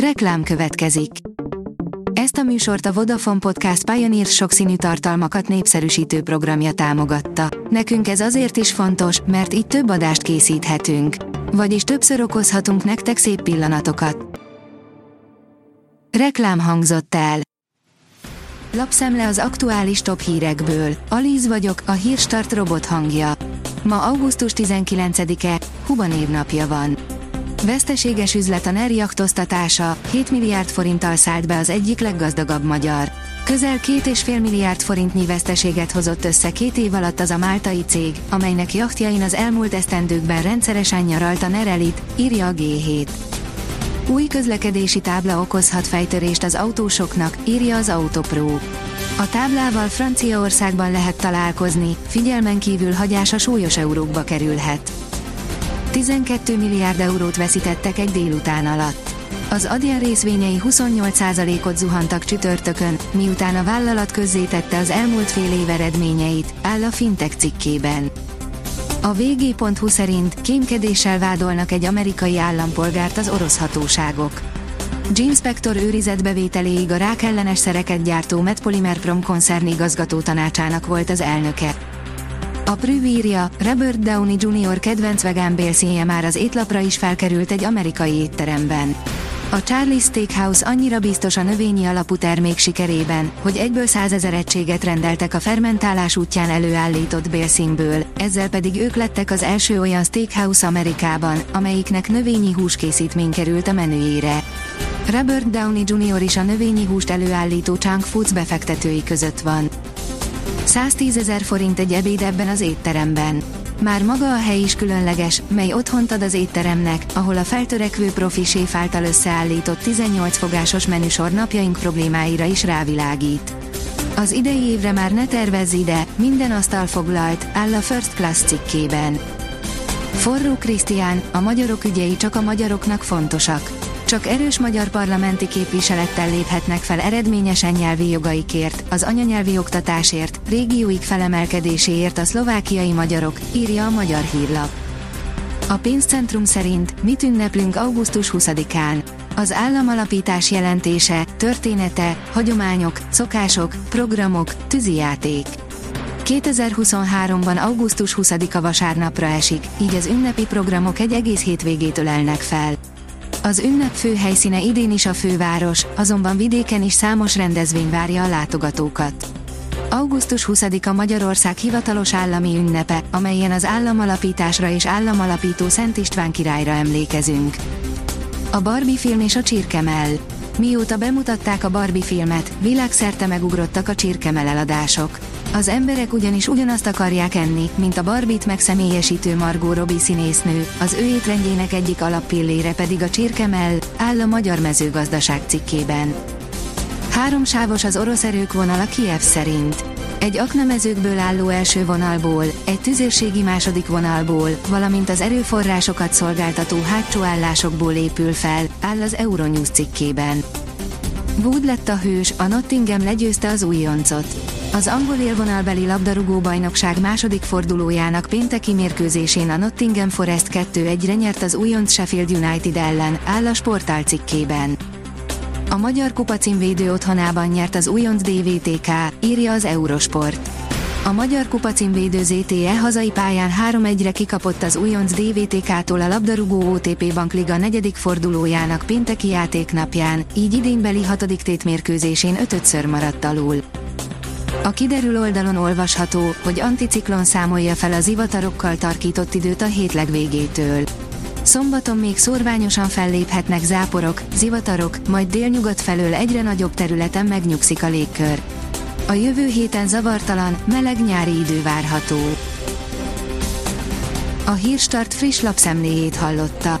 Reklám következik. Ezt a műsort a Vodafone Podcast Pioneer sokszínű tartalmakat népszerűsítő programja támogatta. Nekünk ez azért is fontos, mert így több adást készíthetünk. Vagyis többször okozhatunk nektek szép pillanatokat. Reklám hangzott el. Lapszemle az aktuális top hírekből. Alíz vagyok, a hírstart robot hangja. Ma augusztus 19-e, Huba névnapja van. Veszteséges üzlet a NER jachtoztatása, 7 milliárd forinttal szállt be az egyik leggazdagabb magyar. Közel két és fél milliárd forintnyi veszteséget hozott össze két év alatt az a máltai cég, amelynek jachtjain az elmúlt esztendőkben rendszeresen nyaralt a NER Elit, írja a G7. Új közlekedési tábla okozhat fejtörést az autósoknak, írja az Autopro. A táblával Franciaországban lehet találkozni, figyelmen kívül hagyása súlyos eurókba kerülhet. 12 milliárd eurót veszítettek egy délután alatt. Az Adyen részvényei 28%-ot zuhantak csütörtökön, miután a vállalat közzétette az elmúlt fél év eredményeit, áll a Fintech cikkében. A vg.hu szerint kémkedéssel vádolnak egy amerikai állampolgárt az orosz hatóságok. Gene Spector őrizetbevételéig a rákellenes szereket gyártó Metpolymer Prom koncern igazgató tanácsának volt az elnöke. A Prüv írja, Robert Downey Jr. kedvenc vegán bélszínje már az étlapra is felkerült egy amerikai étteremben. A Charlie Steakhouse annyira biztos a növényi alapú termék sikerében, hogy egyből százezer egységet rendeltek a fermentálás útján előállított bélszínből, ezzel pedig ők lettek az első olyan steakhouse Amerikában, amelyiknek növényi húskészítmény került a menüjére. Robert Downey Jr. is a növényi húst előállító Chunk Foods befektetői között van. 110 ezer forint egy ebéd ebben az étteremben. Már maga a hely is különleges, mely otthont ad az étteremnek, ahol a feltörekvő profi séf által összeállított 18 fogásos menüsor napjaink problémáira is rávilágít. Az idei évre már ne tervezz ide, minden asztal foglalt, áll a First Class cikkében. Forró Krisztián, a magyarok ügyei csak a magyaroknak fontosak. Csak erős magyar parlamenti képviselettel léphetnek fel eredményesen nyelvi jogaikért, az anyanyelvi oktatásért, régióik felemelkedéséért a szlovákiai magyarok, írja a Magyar Hírlap. A pénzcentrum szerint mit ünneplünk augusztus 20-án? Az államalapítás jelentése, története, hagyományok, szokások, programok, tűzijáték. 2023-ban augusztus 20-a vasárnapra esik, így az ünnepi programok egy egész hétvégét ölelnek fel. Az ünnep fő helyszíne idén is a főváros, azonban vidéken is számos rendezvény várja a látogatókat. Augusztus 20-a Magyarország hivatalos állami ünnepe, amelyen az államalapításra és államalapító Szent István királyra emlékezünk. A Barbie film és a Csirkemell. Mióta bemutatták a Barbie filmet, világszerte megugrottak a Csirkemell eladások. Az emberek ugyanis ugyanazt akarják enni, mint a Barbit megszemélyesítő Margot Robbie színésznő, az ő étrendjének egyik alappillére pedig a csirkemell, áll a Magyar Mezőgazdaság cikkében. Háromsávos az orosz erők vonal a Kiev szerint. Egy aknamezőkből álló első vonalból, egy tüzérségi második vonalból, valamint az erőforrásokat szolgáltató hátsó állásokból épül fel, áll az Euronews cikkében. Wood lett a hős, a Nottingham legyőzte az újoncot. Az angol élvonalbeli labdarúgó bajnokság második fordulójának pénteki mérkőzésén a Nottingham Forest 2-1-re nyert az újonc Sheffield United ellen, áll a sportál cikkében. A magyar kupa címvédő otthonában nyert az újonc DVTK, írja az Eurosport. A magyar kupa címvédő ZTE hazai pályán 3-1-re kikapott az újonc DVTK-tól a labdarúgó OTP Bankliga negyedik fordulójának pénteki játéknapján, így idénbeli hatodik tétmérkőzésén ötödször maradt alul. A kiderül oldalon olvasható, hogy anticiklon számolja fel az ivatarokkal tarkított időt a hét legvégétől. Szombaton még szorványosan felléphetnek záporok, zivatarok, majd délnyugat felől egyre nagyobb területen megnyugszik a légkör. A jövő héten zavartalan, meleg nyári idő várható. A Hírstart friss lapszemléjét hallotta.